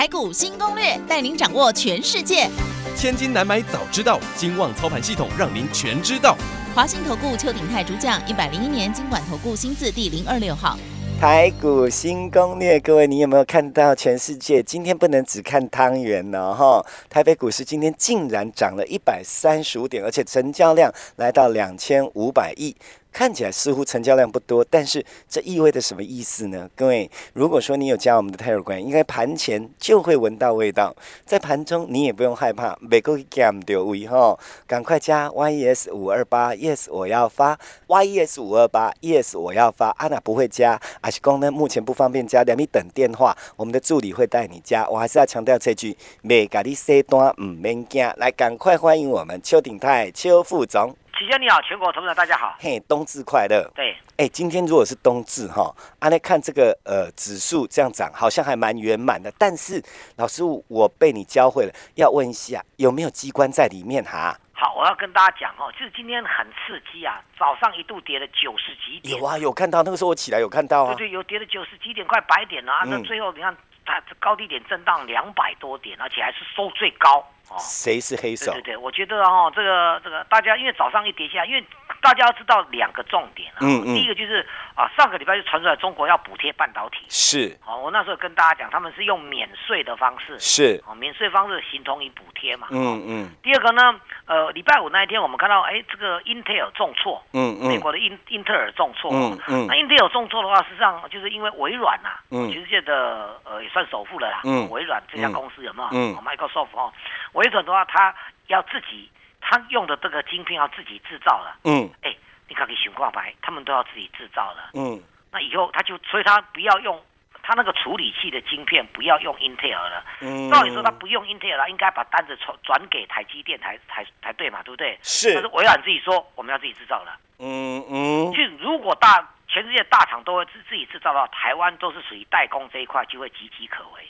台股新攻略，带您掌握全世界。千金难买早知道，金旺操盘系统让您全知道。华信投顾邱鼎泰主讲，一百零一年经管投顾新字第零二六号。台股新攻略，各位，你有没有看到全世界今天不能只看汤圆呢？哈，台北股市今天竟然涨了一百三十五点，而且成交量来到两千五百亿。看起来似乎成交量不多，但是这意味着什么意思呢？各位，如果说你有加我们的泰尔官，应该盘前就会闻到味道，在盘中你也不用害怕，每个 game 丢位哈，赶快加 yes 五二八 yes 我要发 yes 五二八 yes 我要发，阿娜不会加，阿西公呢目前不方便加，两米等电话，我们的助理会带你加。我还是要强调这句，每咖喱 C 端唔免惊，来赶快欢迎我们邱鼎泰邱副总。齐先你好，全国投资者大家好。嘿，冬至快乐。对，哎，今天如果是冬至哈，阿来看这个呃指数这样涨，好像还蛮圆满的。但是老师，我被你教会了，要问一下有没有机关在里面哈？好，我要跟大家讲哦，就是今天很刺激啊，早上一度跌了九十几点。有啊，有看到那个时候我起来有看到啊。对对，有跌了九十几点，快百点了啊。那最后你看它高低点震荡两百多点，而且还是收最高。哦谁是黑手？对对对，我觉得哦，这个这个大家因为早上一跌下，因为。大家要知道两个重点啊，第一个就是啊，上个礼拜就传出来中国要补贴半导体，是，哦，我那时候跟大家讲，他们是用免税的方式，是，哦，免税方式形同于补贴嘛，嗯嗯。第二个呢，呃，礼拜五那一天我们看到，哎，这个英特尔重挫，嗯嗯，美国的英英特尔重挫，嗯嗯，那英特尔重挫的话，实际上就是因为微软呐，嗯，全世界的呃也算首富了啦，嗯，微软这家公司有没有？嗯，Microsoft 哦，微软的话，它要自己。他用的这个晶片要自己制造了，嗯，哎，你看给熊挂牌，他们都要自己制造了，嗯，那以后他就，所以他不要用他那个处理器的晶片，不要用英特尔了，嗯，照理说他不用英特尔了，应该把单子转转给台积电才才才对嘛，对不对？是，但是微软自己说我们要自己制造了，嗯嗯，就如果大全世界大厂都会自自己制造的话，台湾都是属于代工这一块，就会岌岌可危。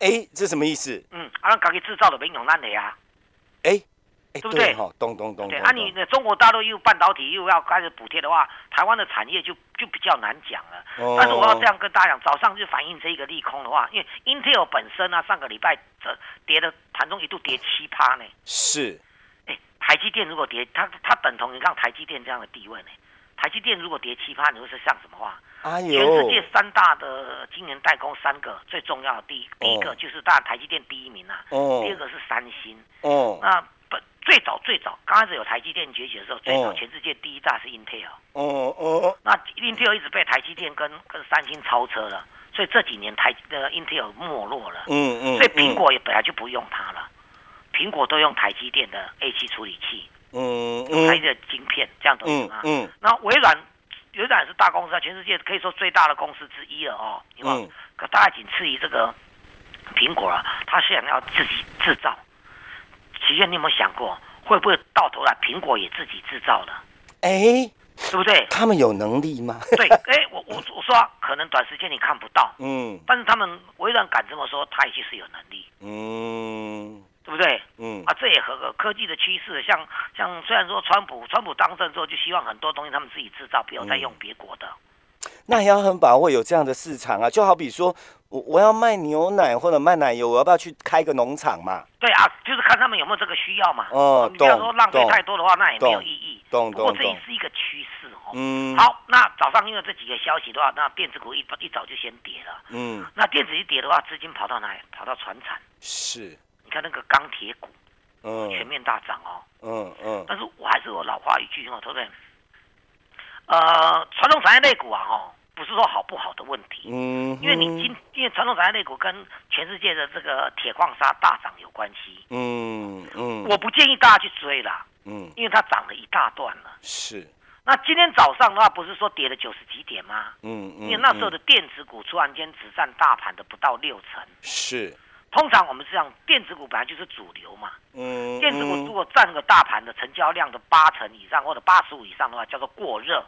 哎，这什么意思？嗯，啊，自己制造的没用咱的呀，哎。对不对？咚咚咚。对，啊，你的中国大陆又半导体又要开始补贴的话，台湾的产业就就比较难讲了。哦。但是我要这样跟大家讲，早上就反映这一个利空的话，因为 Intel 本身呢，上个礼拜这跌的盘中一度跌七趴呢。是。哎，台积电如果跌，它它等同于让台积电这样的地位呢？台积电如果跌七趴，你会是像什么话？哎呦！全世界三大的晶圆代工三个最重要的，第一第一个就是大台积电第一名啊。哦。第二个是三星。哦。那。最早最早刚开始有台积电崛起的时候，最早全世界第一大是 Intel。哦哦。那 Intel 一直被台积电跟跟三星超车了，所以这几年台呃 Intel 没落了。嗯嗯。所以苹果也本来就不用它了，苹果都用台积电的 A 七处理器。嗯嗯。台积的晶片这样懂吗？嗯。那微软，微软是大公司啊，全世界可以说最大的公司之一了哦。嗯。可大概仅次于这个苹果了，它想要自己制造。其实你有没有想过，会不会到头来苹果也自己制造了？哎，对不对？他们有能力吗？对，哎，我我我说可能短时间你看不到，嗯，但是他们微软敢这么说，他也就是有能力，嗯，对不对？嗯，啊，这也和科技的趋势，像像虽然说川普川普当政之后，就希望很多东西他们自己制造，不要再用别国的。那也要很把握有这样的市场啊，就好比说。我我要卖牛奶或者卖奶油，我要不要去开个农场嘛？对啊，就是看他们有没有这个需要嘛。哦，你不要说浪费太多的话，那也没有意义。懂不过这也是一个趋势哦。嗯。好，那早上因为这几个消息的话，那电子股一一早就先跌了。嗯。那电子一跌的话，资金跑到哪里？跑到船产。是。你看那个钢铁股，嗯，全面大涨哦。嗯嗯。但是我还是我老话一句哦，对不对？呃，传统产业类股啊，哈。不是说好不好的问题，嗯，因为你今因为传统产业类股跟全世界的这个铁矿砂大涨有关系，嗯嗯，我不建议大家去追啦，嗯，因为它涨了一大段了，是。那今天早上的话，不是说跌了九十几点吗？嗯嗯，因为那时候的电子股突然间只占大盘的不到六成，是。通常我们是这样电子股本来就是主流嘛，嗯，电子股如果占个大盘的成交量的八成以上或者八十五以上的话，叫做过热。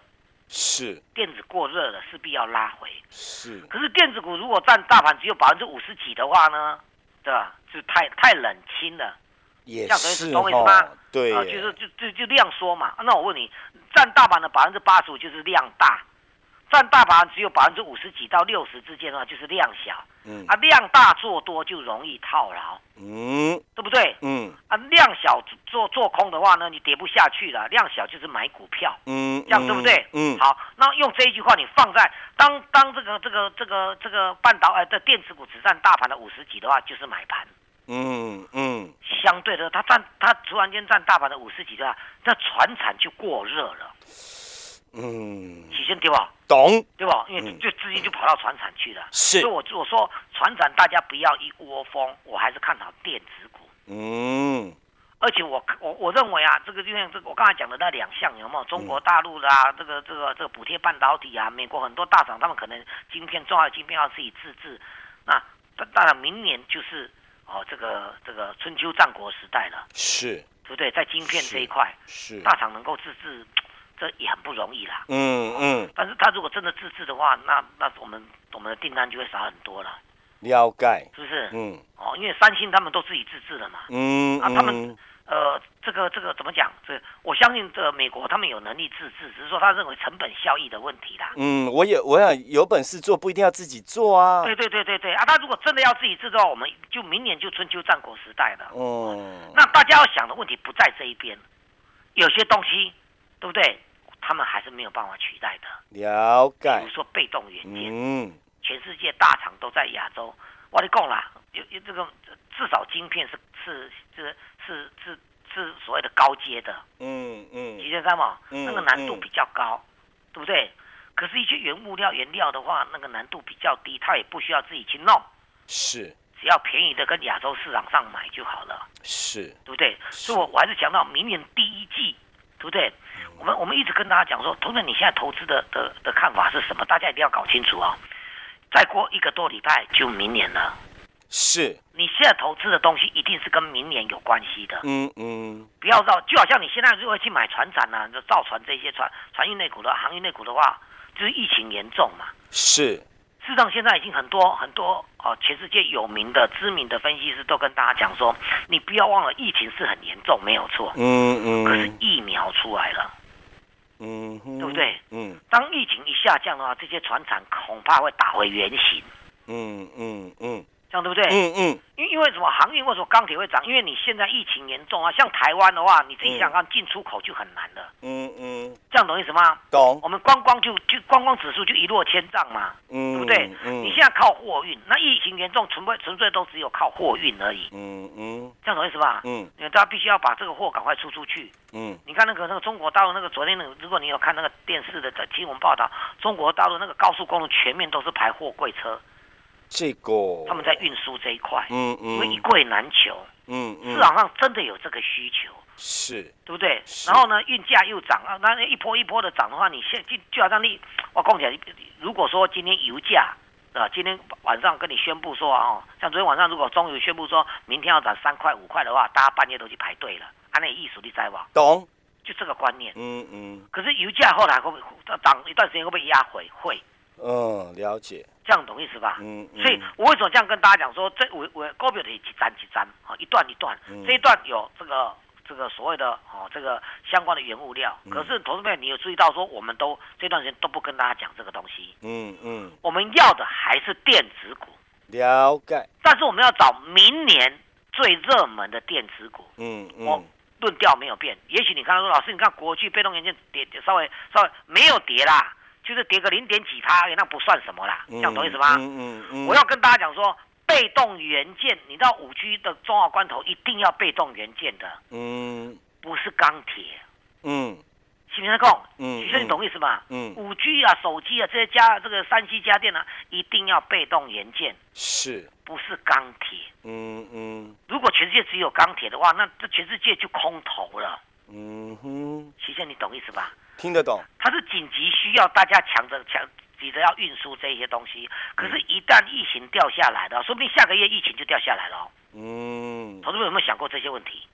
是。电子过热了，势必要拉回。是。可是电子股如果占大盘只有百分之五十几的话呢，对吧？就太太冷清了。也是。懂我意思吗？对。啊，就是就就就量缩嘛。那我问你，占大盘的百分之八十五就是量大。占大盘只有百分之五十几到六十之间的话，就是量小。嗯，啊，量大做多就容易套牢。嗯，对不对？嗯，啊，量小做做空的话呢，你跌不下去了。量小就是买股票。嗯，这样对不对？嗯，好，那用这一句话你放在当当这个这个这个这个半导呃的电子股只占大盘的五十几的话，就是买盘。嗯嗯，相对的，它占它突然间占大盘的五十几的话，那船产就过热了。嗯，起先对吧？懂对吧？因为就资金就跑到船产去了。是，所以我我说船产大家不要一窝蜂，我还是看好电子股。嗯，而且我我我认为啊，这个就像这个我刚才讲的那两项有没有？中国大陆的啊，这个这个这个补贴半导体啊，美国很多大厂他们可能晶片重要的晶片要自己自制。那当然明年就是哦，这个这个春秋战国时代了。是，对不对？在晶片这一块，是大厂能够自制。这也很不容易啦。嗯嗯，但是他如果真的自制的话，那那我们我们的订单就会少很多了。了解，是不是？嗯。哦，因为三星他们都自己自制了嘛。嗯啊，他们呃，这个这个怎么讲？这我相信这美国他们有能力自制，只是说他认为成本效益的问题啦。嗯，我也我想有本事做，不一定要自己做啊。对对对对对啊！他如果真的要自己制的话，我们就明年就春秋战国时代了。哦。那大家要想的问题不在这一边，有些东西，对不对？他们还是没有办法取代的。了解。比如说被动元件，嗯，全世界大厂都在亚洲。我你讲啦，有有这个至少晶片是是是是是是所谓的高阶的。嗯嗯。几千三嘛，那个难度比较高，对不对？可是，一些原物料原料的话，那个难度比较低，它也不需要自己去弄。是。只要便宜的跟亚洲市场上买就好了。是。对不对？所以我我还是强调，明年第一季，对不对？我们我们一直跟大家讲说，同仁，你现在投资的的的看法是什么？大家一定要搞清楚啊！再过一个多礼拜就明年了。是。你现在投资的东西一定是跟明年有关系的。嗯嗯。不要绕，就好像你现在如果去买船产呢，就造船这些船船运内股的航运内股的话，就是疫情严重嘛。是。事实上，现在已经很多很多哦，全世界有名的、知名的分析师都跟大家讲说，你不要忘了，疫情是很严重，没有错。嗯嗯。可是疫苗出来了。嗯，对不对？嗯，当疫情一下降的话，这些船厂恐怕会打回原形。嗯嗯嗯。这样对不对？嗯嗯，因因为什么航运或什么钢铁会涨？因为你现在疫情严重啊，像台湾的话，你自己想想看，进出口就很难了。嗯嗯，这样懂意思吗？懂。我们观光就就观光指数就一落千丈嘛，嗯，对不对？嗯。你现在靠货运，那疫情严重，纯粹纯粹都只有靠货运而已。嗯嗯，这样懂意思吧？嗯。因为大家必须要把这个货赶快出出去。嗯。你看那个那个中国大陆那个昨天那个，如果你有看那个电视的新闻报道，中国大陆那个高速公路全面都是排货柜车。这个他们在运输这一块，嗯嗯，因为一柜难求，嗯嗯，市场上真的有这个需求，是，对不对？然后呢，运价又涨啊，那一波一波的涨的话，你现就就好像你，我讲起来，如果说今天油价啊，今天晚上跟你宣布说啊，像昨天晚上如果中油宣布说明天要涨三块五块的话，大家半夜都去排队了，按那艺术你在吧？懂，就这个观念，嗯嗯。可是油价后来会不会涨一段时间会不会压回？会。嗯，了解，这样懂意思吧？嗯，所以我为什么这样跟大家讲说，这我我高标的几张几张啊，一段一段，这一段有这个这个所谓的哦，这个相关的原物料。可是同志们，你有注意到说，我们都这段时间都不跟大家讲这个东西。嗯嗯，我们要的还是电子股。了解。但是我们要找明年最热门的电子股。嗯嗯，论调没有变。也许你刚刚说，老师，你看国巨被动元件跌稍微稍微没有跌啦。就是跌个零点几趴，那不算什么啦，这样懂意思吗？嗯嗯嗯。我要跟大家讲说，被动元件，你知道五 G 的重要关头一定要被动元件的，嗯，不是钢铁，嗯，是不是讲？嗯，其实你懂意思吗？嗯，五 G 啊，手机啊，这些家这个三 C 家电呢，一定要被动元件，是，不是钢铁？嗯嗯。如果全世界只有钢铁的话，那这全世界就空头了。嗯哼，其实你懂意思吧？听得懂，它是紧急需要大家抢着抢急着要运输这些东西。可是，一旦疫情掉下来的，说不定下个月疫情就掉下来了。嗯，同志们有没有想过这些问题？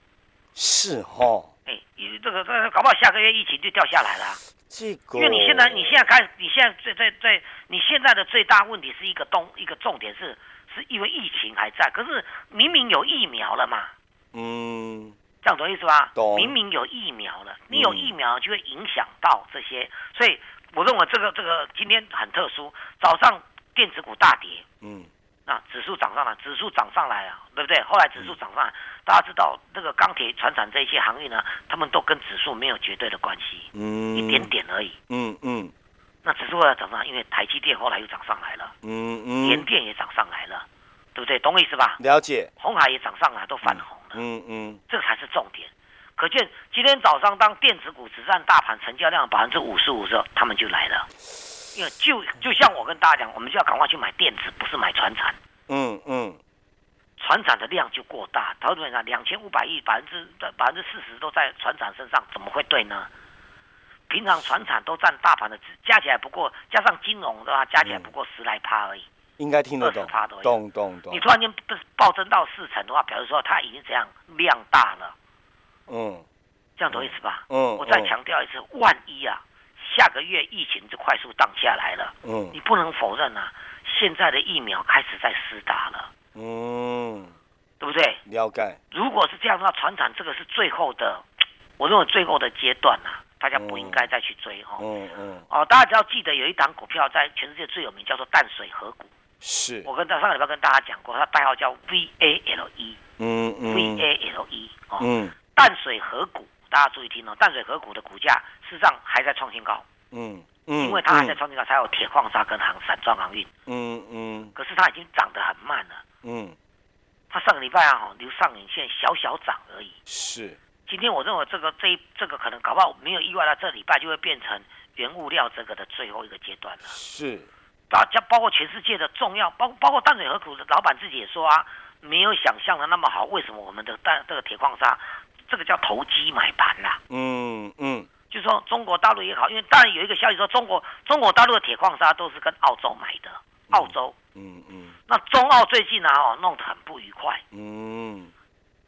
是哦。哎，这个这个搞不好下个月疫情就掉下来了。这个，因为你现在你现在开始，你现在最最最，你现在的最大问题是一个东一个重点是，是因为疫情还在，可是明明有疫苗了嘛。嗯。这样懂意思吧？懂。明明有疫苗了，你有疫苗就会影响到这些，所以我认为这个这个今天很特殊，早上电子股大跌，嗯，那指数涨上来，指数涨上来啊，对不对？后来指数涨上来，大家知道这个钢铁、船产这一些行业呢，他们都跟指数没有绝对的关系，嗯，一点点而已，嗯嗯。那指数后来涨上，因为台积电后来又涨上来了，嗯嗯，联电也涨上来了，对不对？懂我意思吧？了解。红海也涨上来，都翻红。嗯嗯，这个才是重点。可见今天早上当电子股只占大盘成交量百分之五十五的时候，他们就来了。因为就就像我跟大家讲，我们就要赶快去买电子，不是买船产。嗯嗯，船产的量就过大。投资者讲两千五百亿，百分之百分之四十都在船产身上，怎么会对呢？平常船产都占大盘的，加起来不过加上金融的话，加起来不过十来趴而已。应该听得懂，懂懂懂。你突然间暴增到四成的话，表示说它已经这样量大了。嗯，这样懂意思吧？嗯。我再强调一次，万一啊，下个月疫情就快速荡下来了，嗯，你不能否认啊，现在的疫苗开始在施打了。嗯，对不对？了解。如果是这样的话，船厂这个是最后的，我认为最后的阶段啊，大家不应该再去追哈。嗯嗯。哦，大家只要记得有一档股票在全世界最有名，叫做淡水河谷。是。我跟他上个礼拜跟大家讲过，它代号叫 V A L E，嗯嗯，V A L E，哦，嗯，淡水河谷，大家注意听哦，淡水河谷的股价事实上还在创新高，嗯嗯，因为它还在创新高，才有铁矿砂跟航散装航运，嗯嗯，可是它已经涨得很慢了，嗯，它上个礼拜啊，留上影线小小涨而已，是，今天我认为这个这这个可能搞不好没有意外，它这礼拜就会变成原物料这个的最后一个阶段了，是。大家包括全世界的重要，包包括淡水河谷的老板自己也说啊，没有想象的那么好。为什么我们的淡这个铁矿砂，这个叫投机买盘啦？嗯嗯，就说中国大陆也好，因为当然有一个消息说，中国中国大陆的铁矿砂都是跟澳洲买的，澳洲。嗯嗯。那中澳最近呢，哦，弄得很不愉快。嗯。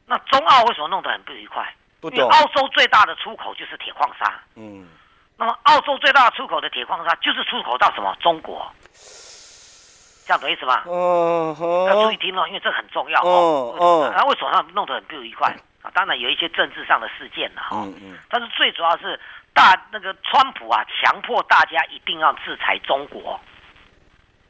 那中澳为什么弄得很不愉快？不懂。澳洲最大的出口就是铁矿砂。嗯。那么，澳洲最大的出口的铁矿砂就是出口到什么中国？这样懂意思吗？嗯，要注意听哦，因为这很重要哦。嗯，然后为什么弄得很不愉快啊？当然有一些政治上的事件了哈。嗯嗯。但是最主要是大那个川普啊，强迫大家一定要制裁中国。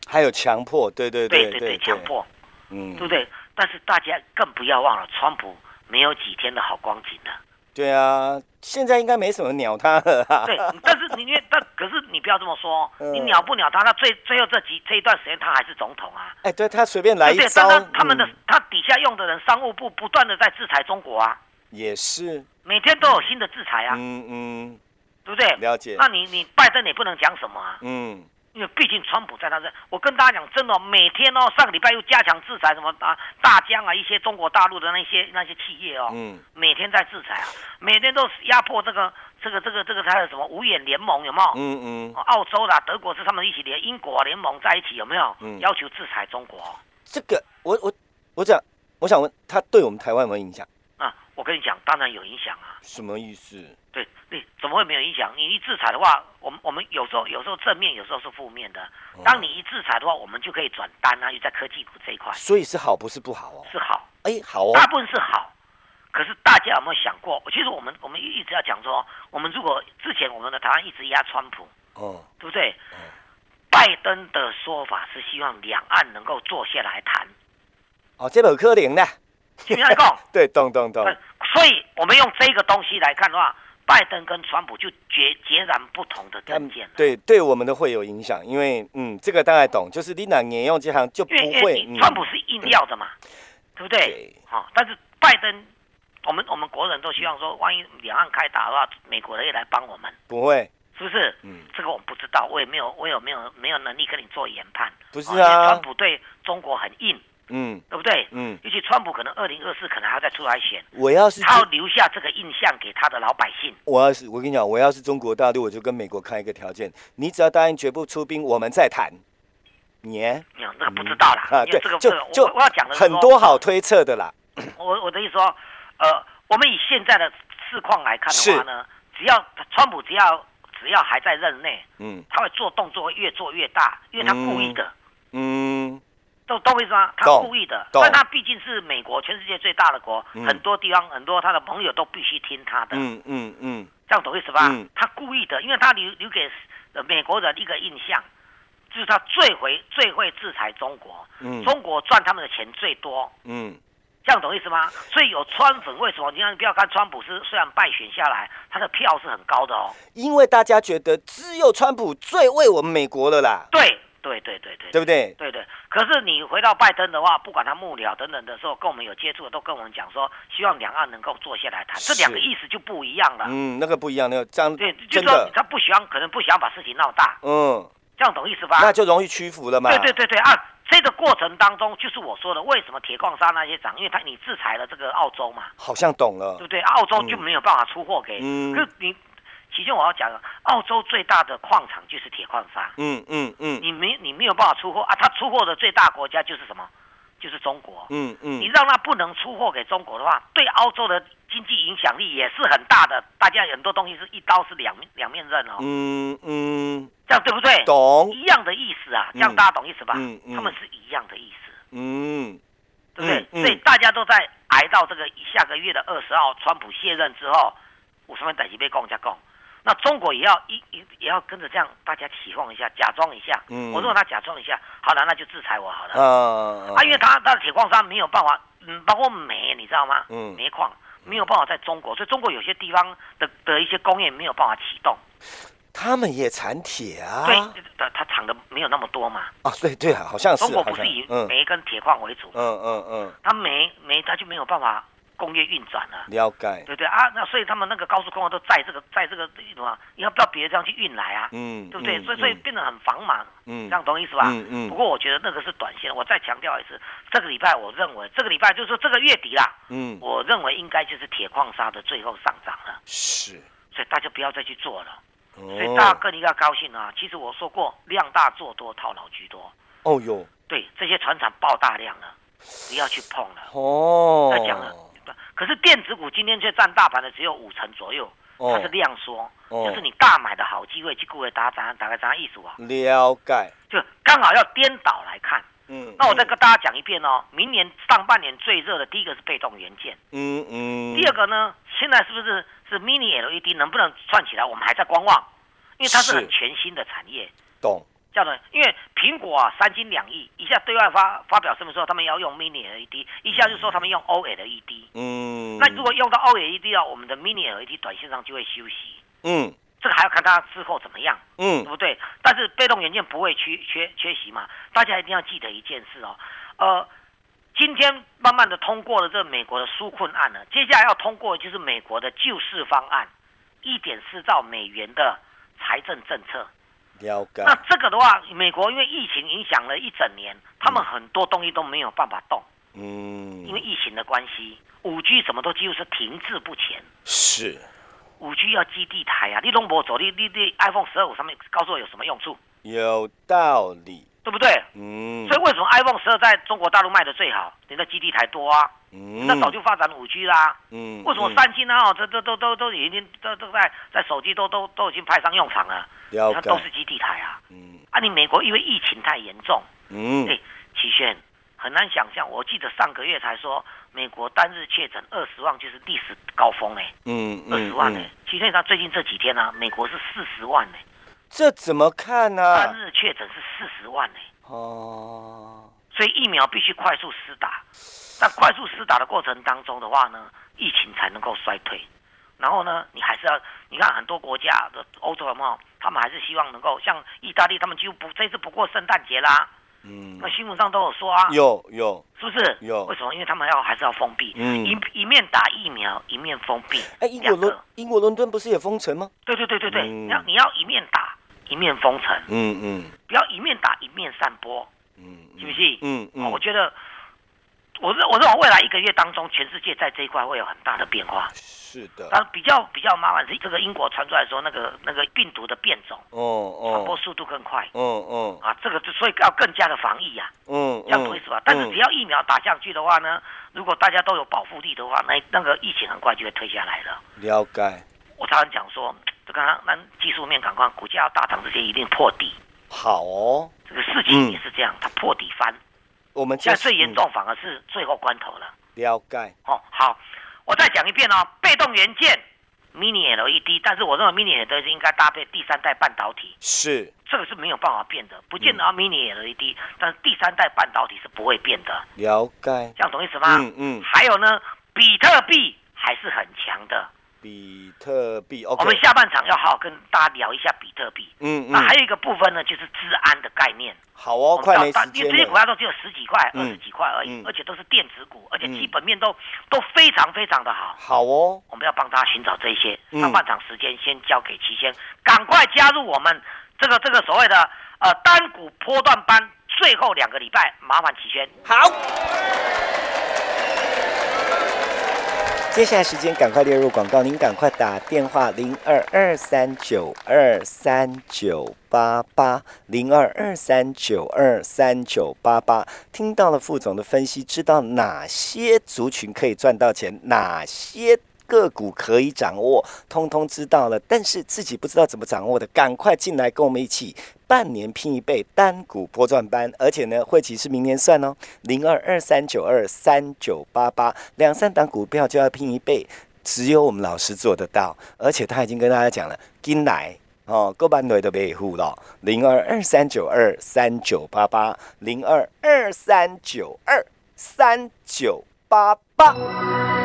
还有强迫，对对对对对，强迫，嗯，对不对？但是大家更不要忘了，川普没有几天的好光景的。对啊，现在应该没什么鸟他了。对，但是你因为但可是你不要这么说，你鸟不鸟他，他最最后这几这一段时间他还是总统啊。哎，对他随便来一招，他们的他底下用的人，商务部不断的在制裁中国啊。也是，每天都有新的制裁啊。嗯嗯，对不对？了解。那你你拜登也不能讲什么啊。嗯。因为毕竟川普在他这，我跟大家讲真的，每天哦，上个礼拜又加强制裁什么啊，大疆啊，一些中国大陆的那些那些企业哦，嗯，每天在制裁啊，每天都压迫这个这个这个这个他的什么五眼联盟有没有？嗯嗯，澳洲的、德国是他们一起联，英国联盟在一起有没有？嗯，要求制裁中国。这个我我我讲，我想问他对我们台湾有没有影响？啊，我跟你讲，当然有影响啊。什么意思？怎么会没有影响？你一制裁的话，我们我们有时候有时候正面，有时候是负面的。当你一制裁的话，我们就可以转单啊，又在科技股这一块。所以是好，不是不好哦。是好，哎，好哦。大部分是好，可是大家有没有想过？其实我们我们一直要讲说，我们如果之前我们的台湾一直压川普，哦，对不对？拜登的说法是希望两岸能够坐下来谈。哦，这本柯林的。听不听讲？对，懂懂懂。所以我们用这个东西来看的话。拜登跟川普就截截然不同的证件对，对我们的会有影响，因为嗯，这个大概懂，就是你哪年用这行就不会。川普是硬要的嘛，对不对？好，但是拜登，我们我们国人都希望说，万一两岸开打的话，美国人也来帮我们。不会，是不是？嗯，这个我不知道，我也没有，我有没有没有能力跟你做研判。不是啊，川普对中国很硬。嗯，对不对？嗯，尤其川普可能二零二四可能还要再出来选。我要是他要留下这个印象给他的老百姓。我要是我跟你讲，我要是中国大陆，我就跟美国开一个条件，你只要答应绝不出兵，我们再谈。你？那个不知道啦。啊，对，这个就就我要讲的很多好推测的啦。我我的意思说，呃，我们以现在的市况来看的话呢，只要川普只要只要还在任内，嗯，他会做动作会越做越大，因为他故意的，嗯，都都会说他故意的，但他毕竟是美国全世界最大的国，很多地方很多他的朋友都必须听他的，嗯嗯嗯，这样懂意思吧？他故意的，因为他留留给美国人一个印象，就是他最会最会制裁中国，嗯，中国赚他们的钱最多，嗯。这样懂意思吗？所以有川粉，为什么？你看，不要看川普是虽然败选下来，他的票是很高的哦。因为大家觉得只有川普最为我们美国的啦。对对对对对，对不对？对对。可是你回到拜登的话，不管他幕僚等等的时候，跟我们有接触的，都跟我们讲说，希望两岸能够坐下来谈。这两个意思就不一样了。嗯，那个不一样，那个这样对，就说他不喜欢，可能不喜欢把事情闹大。嗯，这样懂意思吧？那就容易屈服了嘛。对对对对啊。这个过程当中，就是我说的，为什么铁矿砂那些涨？因为他你制裁了这个澳洲嘛，好像懂了，对不对？澳洲就没有办法出货给，嗯，可你，其实我要讲，澳洲最大的矿场就是铁矿砂，嗯嗯嗯，你没你没有办法出货啊，他出货的最大国家就是什么？就是中国，嗯嗯，你让它不能出货给中国的话，对澳洲的经济影响力也是很大的。大家很多东西是一刀是两两面刃哦，嗯嗯，这样对不对？懂，一样的意思啊，这样大家懂意思吧？嗯嗯，他们是一样的意思，嗯，对不对？所以大家都在挨到这个下个月的二十号，川普卸任之后，五十万等级被供加供。那中国也要一也也要跟着这样，大家起哄一下，假装一下。嗯，我如果他假装一下，好了，那就制裁我好了。嗯啊，因为他他的铁矿山没有办法，嗯，包括煤，你知道吗？嗯，煤矿没有办法在中国，所以中国有些地方的的一些工业没有办法启动。他们也产铁啊？对，他他产的没有那么多嘛。啊，对对啊，好像是。中国不是以煤跟铁矿为主。嗯嗯嗯。他煤煤他就没有办法。工业运转啊，了解，对对啊，那所以他们那个高速公路都在这个，在这个什么，你要不要别的地方去运来啊？嗯，对不对？所以所以变得很繁忙，嗯，这样懂意思吧？嗯嗯。不过我觉得那个是短线，我再强调一次，这个礼拜我认为这个礼拜就是说这个月底啦，嗯，我认为应该就是铁矿砂的最后上涨了。是，所以大家不要再去做了。所以大哥你应该高兴啊！其实我说过，量大做多，套牢居多。哦哟，对，这些船厂爆大量了，不要去碰了。哦，再讲了。可是电子股今天却占大盘的只有五成左右，它是量缩，就是你大买的好机会，去各位大家大概怎样意思啊？了解，就刚好要颠倒来看。嗯，那我再跟大家讲一遍哦，明年上半年最热的第一个是被动元件，嗯嗯，第二个呢，现在是不是是 Mini LED 能不能串起来？我们还在观望，因为它是很全新的产业。懂。叫做，因为苹果啊，三金两意，一下对外发发表声明说他们要用 Mini LED，一下就说他们用 OLED。嗯，那如果用到 OLED 啊，我们的 Mini LED 短线上就会休息。嗯，这个还要看它之后怎么样。嗯，对不对？但是被动元件不会缺缺缺席嘛？大家一定要记得一件事哦，呃，今天慢慢的通过了这美国的纾困案了，接下来要通过就是美国的救市方案，一点四兆美元的财政政策。那这个的话，美国因为疫情影响了一整年，他们很多东西都没有办法动。嗯，因为疫情的关系，五 G 什么都几乎是停滞不前。是，五 G 要基地台啊，你弄不走，你你你 iPhone 十二五上面告诉我有什么用处？有道理，对不对？嗯。所以为什么 iPhone 十二在中国大陆卖的最好？你的基地台多啊。嗯。那早就发展五 G 啦。嗯。为什么三星呢？哦，这这都都都已经都都在在手机都都都已经派上用场了。它都是基地台啊，嗯，啊，你美国因为疫情太严重，嗯，哎，齐轩很难想象，我记得上个月才说美国单日确诊二十万就是历史高峰哎，嗯，二十万哎，齐轩他最近这几天呢，美国是四十万哎，这怎么看呢？单日确诊是四十万哎，哦，所以疫苗必须快速施打，但快速施打的过程当中的话呢，疫情才能够衰退。然后呢，你还是要你看很多国家的欧洲有没有？他们还是希望能够像意大利，他们几乎不这次不过圣诞节啦。嗯，那新闻上都有说啊。有有，是不是？有。为什么？因为他们要还是要封闭，嗯，一一面打疫苗，一面封闭。哎，英国伦英国伦敦不是也封城吗？对对对对对，你要你要一面打一面封城，嗯嗯，不要一面打一面散播，嗯，是不是？嗯嗯，我觉得我认我认为未来一个月当中，全世界在这一块会有很大的变化。是的，但比较比较麻烦是这个英国传出来说，那个那个病毒的变种，哦哦，传播速度更快，嗯嗯，啊，这个就所以要更加的防疫呀，嗯，这样懂意思吧？但是只要疫苗打下去的话呢，如果大家都有保护力的话，那那个疫情很快就会退下来了。了解。我常常讲说，就刚刚那技术面感官，股价要大涨之前一定破底。好哦，这个事情也是这样，它破底翻。我们现在最严重反而是最后关头了。了解。哦，好，我再讲一遍哦，被动元件，mini LED，但是我认为 mini LED 应该搭配第三代半导体。是。这个是没有办法变的，不见得要 mini LED，但是第三代半导体是不会变的。了解。这样懂意思吗？嗯嗯。还有呢，比特币还是很强的。比特币。我们下半场要好好跟大家聊一下比特币。嗯嗯。那还有一个部分呢，就是治安的概念。好哦，快没时间因为这些股票都只有十几块、二十几块而已，而且都是电子股，而且基本面都都非常非常的好。好哦，我们要帮大家寻找这些。上半场时间先交给齐先，赶快加入我们这个这个所谓的呃单股波段班，最后两个礼拜，麻烦齐先。好。接下来时间赶快列入广告，您赶快打电话零二二三九二三九八八零二二三九二三九八八。听到了副总的分析，知道哪些族群可以赚到钱，哪些？个股可以掌握，通通知道了，但是自己不知道怎么掌握的，赶快进来跟我们一起，半年拼一倍，单股波赚班，而且呢，会期是明年算哦，零二二三九二三九八八，两三档股票就要拼一倍，只有我们老师做得到，而且他已经跟大家讲了，进来哦，各班队都被护了，零二二三九二三九八八，零二二三九二三九八八。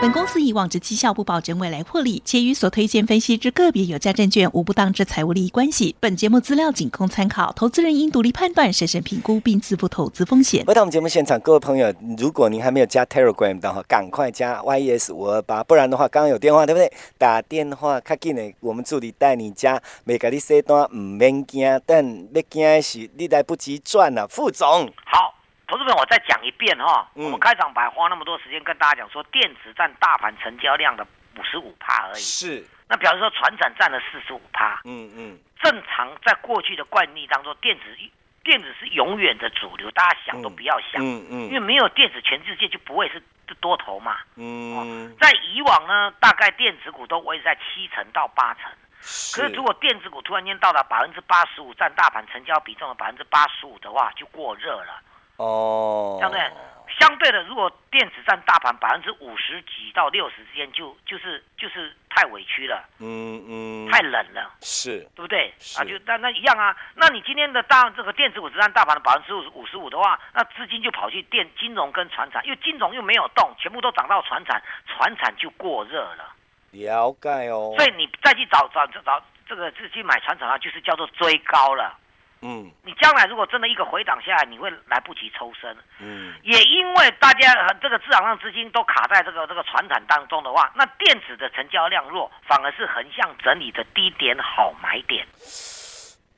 本公司以往之绩效不保证未来获利，且与所推荐分析之个别有价证券无不当之财务利益关系。本节目资料仅供参考，投资人应独立判断、审慎评估并自负投资风险。回到我们节目现场，各位朋友，如果您还没有加 Telegram 的话，赶快加 YES 五二八，不然的话，刚刚有电话对不对？打电话卡紧的，我们助理带你加，每个你说单唔免惊，但要惊的是你来不及赚了。副总，好。投资者，我再讲一遍哈，我们开场白花那么多时间跟大家讲说，电子占大盘成交量的五十五趴而已。是。那表示说，船产占了四十五趴。嗯嗯。正常在过去的惯例当中，电子电子是永远的主流，大家想都不要想。嗯嗯。因为没有电子，全世界就不会是多头嘛。嗯。在以往呢，大概电子股都维持在七成到八成。可是如果电子股突然间到达百分之八十五，占大盘成交比重的百分之八十五的话，就过热了。哦，相对相对的，如果电子占大盘百分之五十几到六十之间，就就是就是太委屈了，嗯嗯，太冷了，是对不对？啊，就那那一样啊。那你今天的大这个电子股只占大盘的百分之五五十五的话，那资金就跑去电金融跟船产，因为金融又没有动，全部都涨到船产，船产就过热了。了解哦。所以你再去找找找这个资金买船产啊，就是叫做追高了。嗯，你将来如果真的一个回档下来，你会来不及抽身。嗯，也因为大家这个市场上资金都卡在这个这个船产当中的话，那电子的成交量弱，反而是横向整理的低点好买点。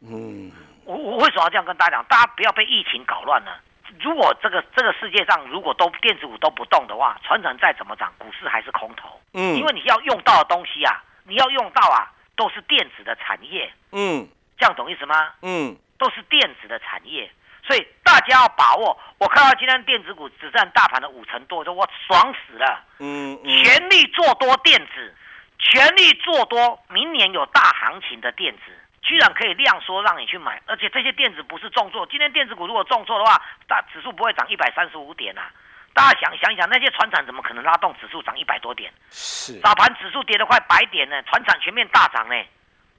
嗯，我我为什么要这样跟大家讲？大家不要被疫情搞乱了。如果这个这个世界上如果都电子股都不动的话，船产再怎么涨，股市还是空头。嗯，因为你要用到的东西啊，你要用到啊，都是电子的产业。嗯，这样懂意思吗？嗯。都是电子的产业，所以大家要把握。我看到今天电子股只占大盘的五成多，说我爽死了。嗯嗯，全力做多电子，全力做多，明年有大行情的电子，居然可以量缩让你去买，而且这些电子不是重挫。今天电子股如果重挫的话，大指数不会涨一百三十五点啊。大家想想一想，那些船厂怎么可能拉动指数涨一百多点？是早盘指数跌得快百点呢，船厂全面大涨呢，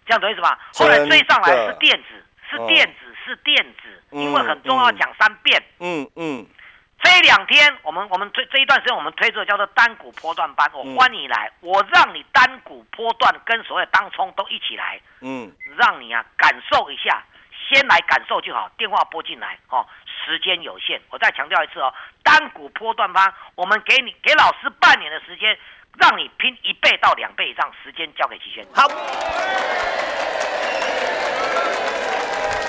这样懂意思吧？后来追上来是电子。是电子，是电子，因为很重要，讲三遍。嗯嗯，这两天我们我们推这一段时间我们推出的叫做单股波段班，我欢迎你来，我让你单股波段跟所有当冲都一起来。嗯，让你啊感受一下，先来感受就好，电话拨进来哦，时间有限，我再强调一次哦，单股波段班，我们给你给老师半年的时间，让你拼一倍到两倍以上，时间交给齐轩。好。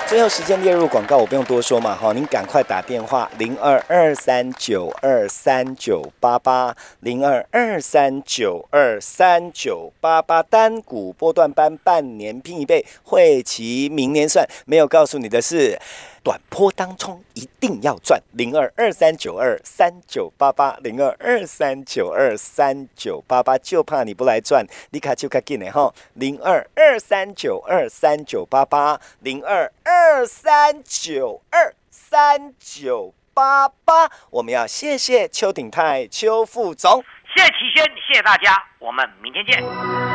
最后时间列入广告，我不用多说嘛，哈，您赶快打电话零二二三九二三九八八零二二三九二三九八八单股波段班半年拼一倍，会期明年算，没有告诉你的是。短波当冲一定要赚，零二二三九二三九八八，零二二三九二三九八八，就怕你不来赚，你卡就卡紧的哈，零二二三九二三九八八，零二二三九二三九八八，我们要谢谢邱鼎泰邱副总，谢谢齐轩，谢谢大家，我们明天见。